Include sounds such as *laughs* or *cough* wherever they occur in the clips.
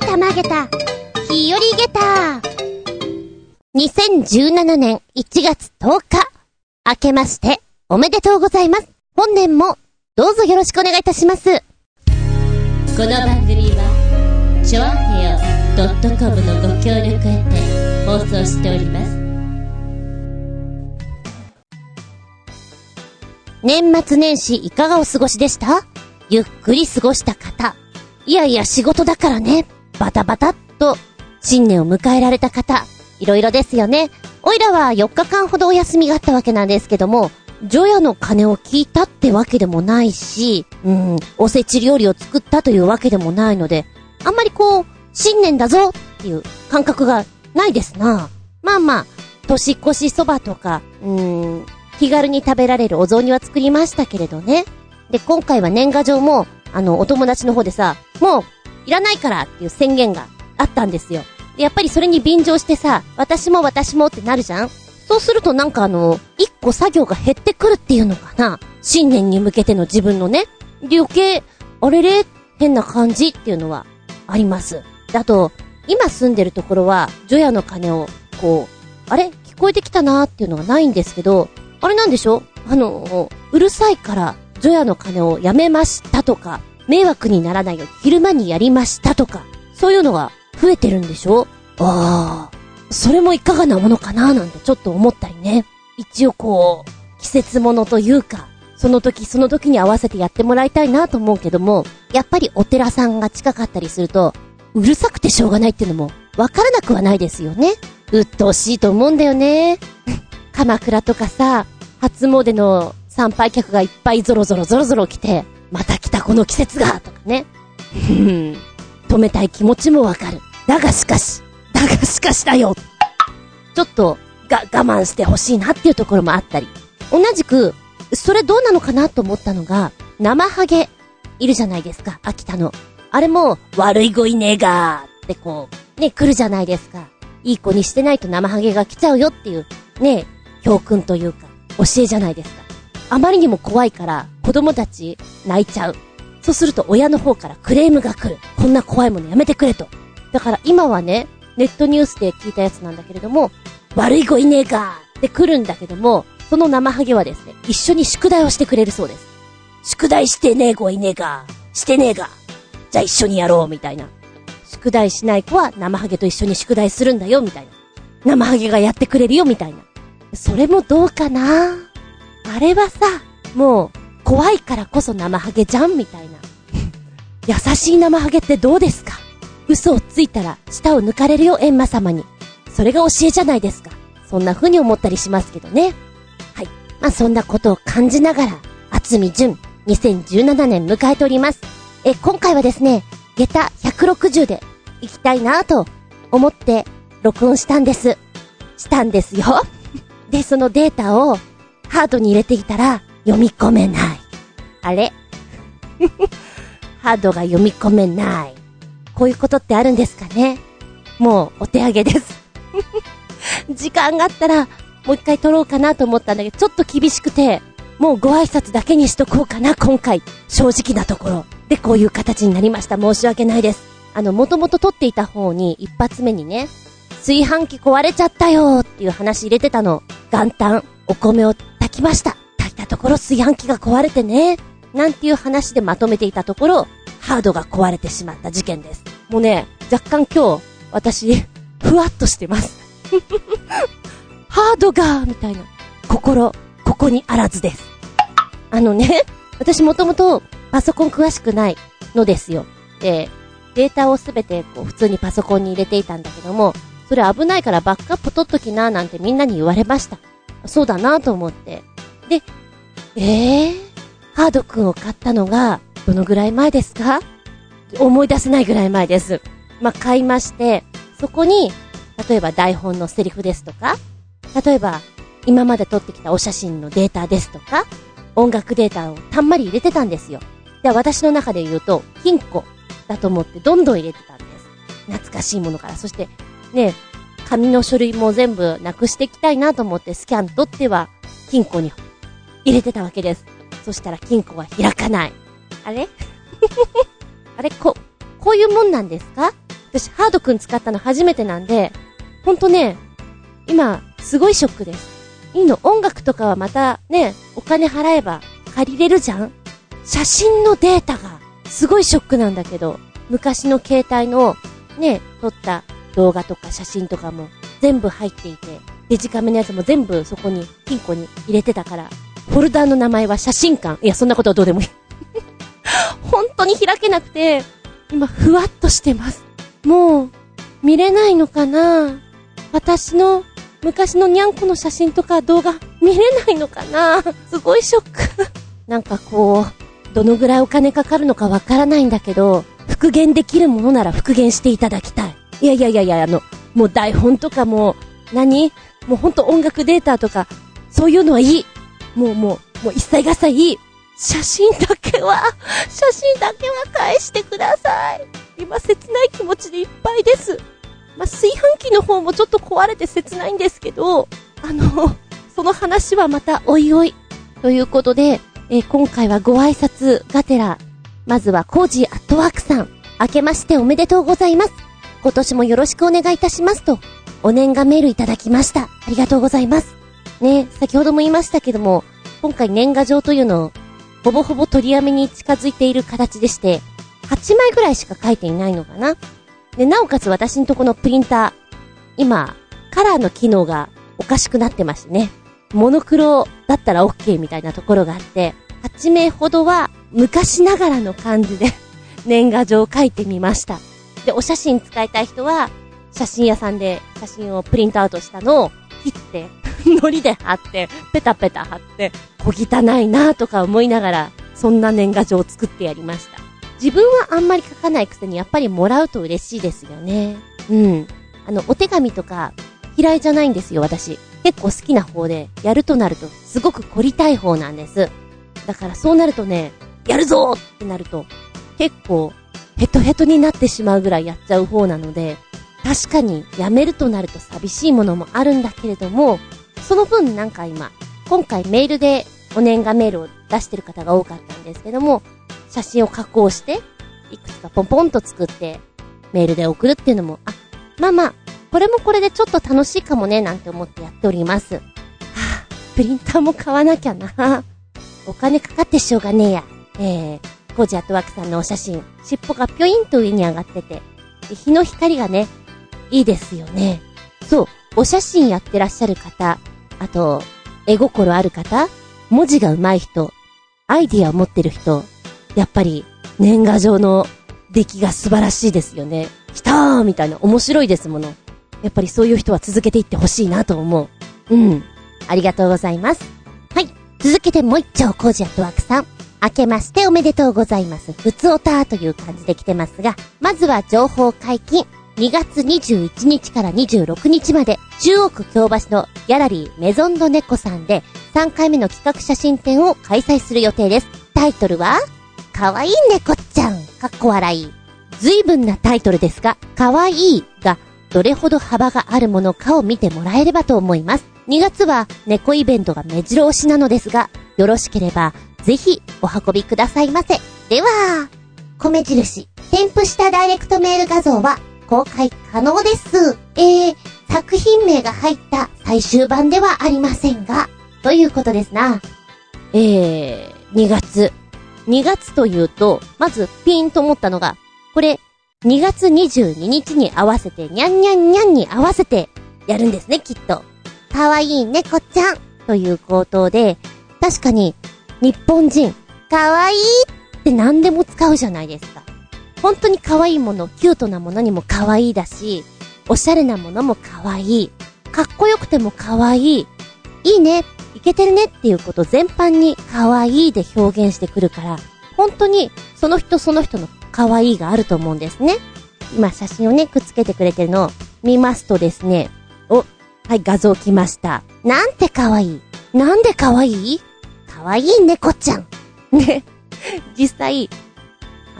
たまげた、日和げた。2017年1月10日、明けまして、おめでとうございます。本年も、どうぞよろしくお願いいたします。この番組は、ちょあへよ .com のご協力へて放送しております。年末年始いかがお過ごしでした？ゆっくり過ごした方。いやいや仕事だからね。バタバタっと新年を迎えられた方。いろいろですよね。おいらは4日間ほどお休みがあったわけなんですけども、除夜の鐘を聞いたってわけでもないし、うん、おせち料理を作ったというわけでもないので、あんまりこう、新年だぞっていう感覚がないですな。まあまあ、年越しそばとか、うん、気軽に食べられるお雑煮は作りましたけれどね。で、今回は年賀状も、あの、お友達の方でさ、もう、いらないからっていう宣言があったんですよ。で、やっぱりそれに便乗してさ、私も私もってなるじゃん。そうするとなんかあの、一個作業が減ってくるっていうのかな。新年に向けての自分のね、余計、あれれ？変な感じっていうのはあります。あと、今住んでるところは、除夜の鐘を、こう、あれ？聞こえてきたなーっていうのがないんですけど、あれなんでしょ？あの、うるさいから、除夜の鐘をやめましたとか、迷惑にならないように昼間にやりましたとか、そういうのが増えてるんでしょ？ああ、それもいかがなものかななんてちょっと思ったりね。一応こう、季節物というか、その時その時に合わせてやってもらいたいなと思うけども、やっぱりお寺さんが近かったりすると、うるさくてしょうがないっていうのも、わからなくはないですよね。うっとうしいと思うんだよね。*laughs* 鎌倉とかさ、初詣の参拝客がいっぱいゾロゾロゾロゾロ来て、また来たこの季節がとかね。*laughs* 止めたい気持ちもわかる。だがしかし、だがしかしだよちょっと、が、我慢してほしいなっていうところもあったり。同じく、それどうなのかなと思ったのが、生ハゲ、いるじゃないですか、秋田の。あれも、悪い子いねえがーってこう、ね、来るじゃないですか。いい子にしてないと生ハゲが来ちゃうよっていう、ね、教訓というか、教えじゃないですか。あまりにも怖いから、子供たち泣いちゃう。そうすると親の方からクレームが来る。こんな怖いものやめてくれと。だから今はね、ネットニュースで聞いたやつなんだけれども、悪い子いねえかって来るんだけども、その生ハゲはですね、一緒に宿題をしてくれるそうです。宿題してねえ子いねえかしてねえかじゃあ一緒にやろうみたいな。宿題しない子は生ハゲと一緒に宿題するんだよみたいな。生ハゲがやってくれるよみたいな。それもどうかなあれはさ、もう、怖いからこそ生ハゲじゃんみたいな。優しい生ハゲってどうですか？嘘をついたら舌を抜かれるよ、閻魔様に。それが教えじゃないですか。そんな風に思ったりしますけどね。はい。まあ、そんなことを感じながら、厚み純、2017年迎えております。え、今回はですね、下駄160で行きたいなぁと思って録音したんです。したんですよ。で、そのデータをハードに入れていたら読み込めない。あれ？*laughs* ハードが読み込めない。こういうことってあるんですかね？もうお手上げです *laughs* 時間があったらもう一回撮ろうかなと思ったんだけど、ちょっと厳しくて、もうご挨拶だけにしとこうかな、今回。正直なところ。で、こういう形になりました。申し訳ないです。あの、もともと撮っていた方に、一発目にね、炊飯器壊れちゃったよっていう話入れてたの。元旦、お米を炊きました。炊いたところ炊飯器が壊れてね。なんていう話でまとめていたところ、ハードが壊れてしまった事件です。もうね、若干今日、私、ふわっとしてます。*laughs* ハードがみたいな。心、ここにあらずです。あのね、私もともとパソコン詳しくないのですよ。で、データをすべてこう普通にパソコンに入れていたんだけども、それ危ないからバックアップ取っときななんてみんなに言われました。そうだなと思って。で、えー、ハードくんを買ったのが、どのぐらい前ですか？思い出せないぐらい前です。まあ、買いまして、そこに、例えば台本のセリフですとか、例えば、今まで撮ってきたお写真のデータですとか、音楽データをたんまり入れてたんですよ。で、私の中で言うと、金庫だと思ってどんどん入れてたんです。懐かしいものから。そして、ね、紙の書類も全部なくしていきたいなと思ってスキャン取っては金庫に入れてたわけです。そしたら金庫は開かない。あれ？*laughs* あれ、こ、こういうもんなんですか？私、ハードくん使ったの初めてなんで、ほんとね、今、すごいショックです。いいの？音楽とかはまたね、お金払えば借りれるじゃん？写真のデータが、すごいショックなんだけど、昔の携帯の、ね、撮った動画とか写真とかも全部入っていて、デジカメのやつも全部そこに、金庫に入れてたから、フォルダーの名前は写真館。いや、そんなことはどうでもいい。本当に開けなくて、今、ふわっとしてます。もう、見れないのかな私の昔のにゃんこの写真とか動画見れないのかなすごいショックなんかこう、どのぐらいお金かかるのかわからないんだけど、復元できるものなら復元していただきたい。いやいやいやいや、あの、もう台本とかも、何？もうほんと音楽データとか、そういうのはいい。もうもう、もう一切合切いい。写真だけは、写真だけは返してください。今切ない気持ちでいっぱいです。まあ、炊飯器の方もちょっと壊れて切ないんですけど、あの、その話はまたおいおい。ということで、え、今回はご挨拶がてら、まずはコージーアットワークさん、明けましておめでとうございます。今年もよろしくお願いいたしますと、お年賀メールいただきました。ありがとうございます。ね、先ほども言いましたけども、今回年賀状というのを、ほぼほぼ取りやめに近づいている形でして、8枚ぐらいしか書いていないのかな。で、なおかつ私のとこのプリンター、今、カラーの機能がおかしくなってましてね。モノクロだったら OK みたいなところがあって、8名ほどは昔ながらの感じで *laughs* 年賀状を書いてみました。で、お写真使いたい人は、写真屋さんで写真をプリントアウトしたのを切って、*laughs* 糊で貼って、ペタペタ貼って、小汚いなとか思いながら、そんな年賀状を作ってやりました。自分はあんまり書かないくせにやっぱりもらうと嬉しいですよね。うん。あの、お手紙とか嫌いじゃないんですよ、私。結構好きな方で、やるとなるとすごく凝りたい方なんです。だからそうなるとね、やるぞってなると、結構ヘトヘトになってしまうぐらいやっちゃう方なので、確かにやめるとなると寂しいものもあるんだけれども、その分なんか今、今回メールでお年賀メールを出してる方が多かったんですけども、写真を加工して、いくつかポンポンと作って、メールで送るっていうのも、あ、まあまあ、これもこれでちょっと楽しいかもね、なんて思ってやっております。はぁ、プリンターも買わなきゃな。お金かかってしょうがねえや。えー、コージアットワークさんのお写真、尻尾がぴょんと上に上がってて、日の光がね、いいですよね。そう、お写真やってらっしゃる方、あと、絵心ある方、文字が上手い人、アイディアを持ってる人、やっぱり年賀状の出来が素晴らしいですよね。来たーみたいな面白いですもの。やっぱりそういう人は続けていってほしいなと思う。うん。ありがとうございます。はい。続けてもう一丁コージアットワークさん。明けましておめでとうございます。ふつおたーという感じで来てますが、まずは情報解禁。2月21日から26日まで、中央区京橋のギャラリーメゾンドネコさんで3回目の企画写真展を開催する予定です。タイトルは、かわいい猫ちゃん、かっこ笑い。随分なタイトルですが、かわいいがどれほど幅があるものかを見てもらえればと思います。2月は猫イベントが目白押しなのですが、よろしければ、ぜひお運びくださいませ。では、米印、添付したダイレクトメール画像は公開可能です。えー、作品名が入った最終版ではありませんが、ということですな。えー、2月。2月というと、まずピーンと思ったのが、これ、2月22日に合わせて、にゃんにゃんにゃんに合わせて、やるんですね、きっと。かわいい猫ちゃんという口頭で、確かに、日本人、かわいいって何でも使うじゃないですか。本当に可愛いもの、キュートなものにも可愛いだし、おしゃれなものも可愛い。かっこよくても可愛い。いいね、いけてるねっていうこと全般に可愛いで表現してくるから、本当にその人その人の可愛いがあると思うんですね。今写真をね、くっつけてくれてるのを見ますとですね、お、はい、画像来ました。なんて可愛い。なんで可愛い？可愛い猫ちゃん。ね。実際、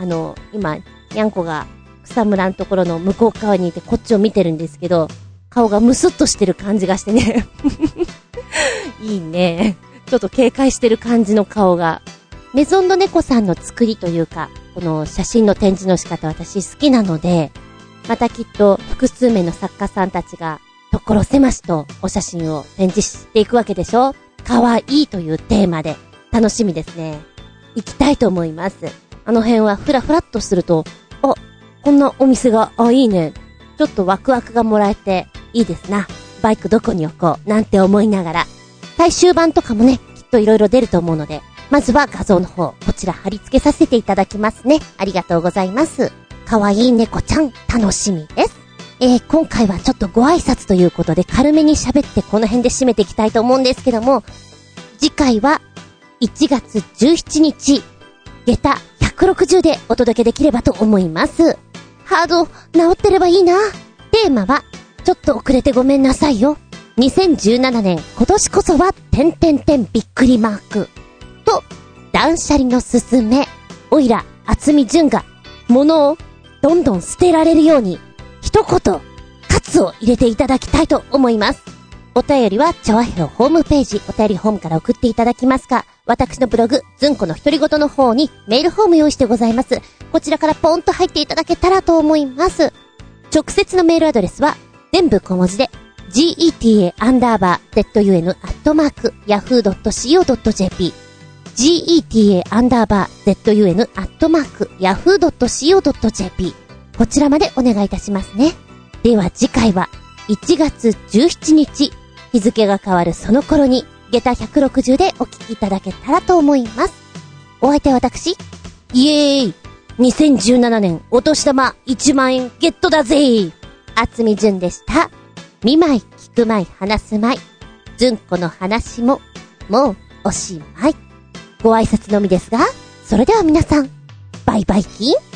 あの、今、にゃんこが草むらのところの向こう側にいてこっちを見てるんですけど、顔がムスッとしてる感じがしてね *laughs* いいね。ちょっと警戒してる感じの顔が。メゾンド猫さんの作りというか、この写真の展示の仕方私好きなので、またきっと複数名の作家さんたちが、所狭しとお写真を展示していくわけでしょ？可愛いというテーマで、楽しみですね。行きたいと思います。あの辺はふらふらっとすると、あ、こんなお店が、あ、いいね。ちょっとワクワクがもらえて、いいですな。バイクどこに置こう、なんて思いながら。最終版とかもね、きっと色々出ると思うので、まずは画像の方、こちら貼り付けさせていただきますね。ありがとうございます。かわいい猫ちゃん、楽しみです。えー、今回はちょっとご挨拶ということで軽めに喋ってこの辺で締めていきたいと思うんですけども、次回は1月17日、下駄160でお届けできればと思います。ハード、治ってればいいな。テーマは、ちょっと遅れてごめんなさいよ。2017年、今年こそは、てんてんてんびっくりマーク。と、断捨離のすすめ、おいら、厚み純が、物をどんどん捨てられるように、一言、喝を入れていただきたいと思います。お便りは、チョアヘオホームページ、お便りホームから送っていただきますか、私のブログ、ズンコの独り言の方にメールフォーム用意してございます。こちらからポンと入っていただけたらと思います。直接のメールアドレスは、全部小文字で、geta アンダーバー zun アットマーク yahoo.co.jp geta アンダーバー zun アットマーク yahoo.co.jp こちらまでお願いいたしますね。では次回は1月17日日付が変わるその頃に下駄160でお聞きいただけたらと思います。お相手は私イエーイ !2017 年お年玉1万円ゲットだぜあつみじゅんでした。見舞い、聞く舞い、話す舞い。ずんこの話も、もう、おしまい。ご挨拶のみですが、それでは皆さん、バイバイキン